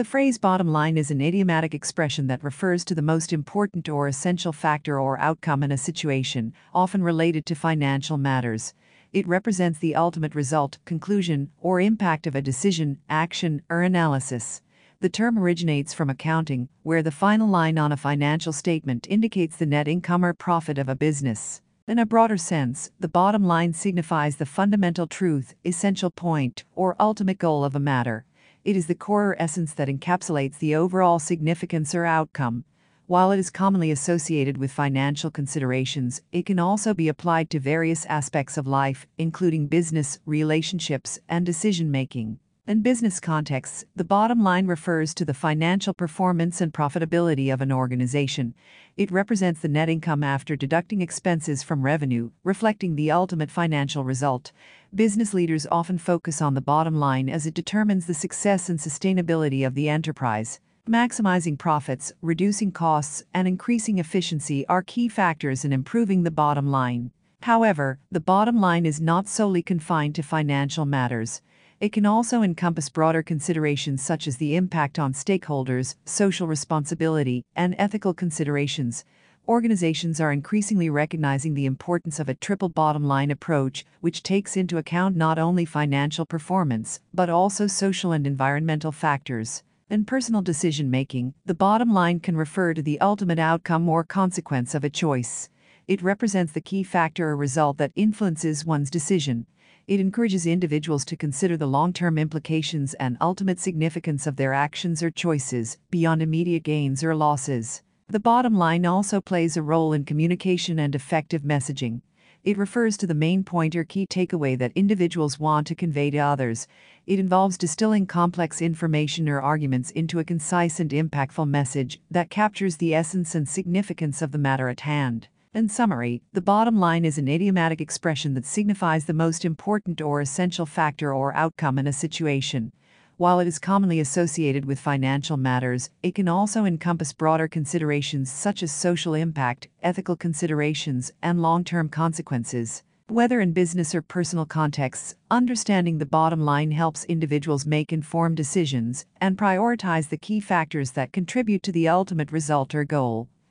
The phrase bottom line is an idiomatic expression that refers to the most important or essential factor or outcome in a situation, often related to financial matters. It represents the ultimate result, conclusion, or impact of a decision, action, or analysis. The term originates from accounting, where the final line on a financial statement indicates the net income or profit of a business. In a broader sense, the bottom line signifies the fundamental truth, essential point, or ultimate goal of a matter. It is the core or essence that encapsulates the overall significance or outcome. While it is commonly associated with financial considerations, it can also be applied to various aspects of life, including business, relationships, and decision making. In business contexts, the bottom line refers to the financial performance and profitability of an organization. It represents the net income after deducting expenses from revenue, reflecting the ultimate financial result. Business leaders often focus on the bottom line as it determines the success and sustainability of the enterprise. Maximizing profits, reducing costs, and increasing efficiency are key factors in improving the bottom line. However, the bottom line is not solely confined to financial matters. It can also encompass broader considerations such as the impact on stakeholders, social responsibility, and ethical considerations. Organizations are increasingly recognizing the importance of a triple bottom line approach, which takes into account not only financial performance, but also social and environmental factors. In personal decision making, the bottom line can refer to the ultimate outcome or consequence of a choice. It represents the key factor or result that influences one's decision. It encourages individuals to consider the long term implications and ultimate significance of their actions or choices, beyond immediate gains or losses. The bottom line also plays a role in communication and effective messaging. It refers to the main point or key takeaway that individuals want to convey to others. It involves distilling complex information or arguments into a concise and impactful message that captures the essence and significance of the matter at hand. In summary, the bottom line is an idiomatic expression that signifies the most important or essential factor or outcome in a situation. While it is commonly associated with financial matters, it can also encompass broader considerations such as social impact, ethical considerations, and long term consequences. Whether in business or personal contexts, understanding the bottom line helps individuals make informed decisions and prioritize the key factors that contribute to the ultimate result or goal.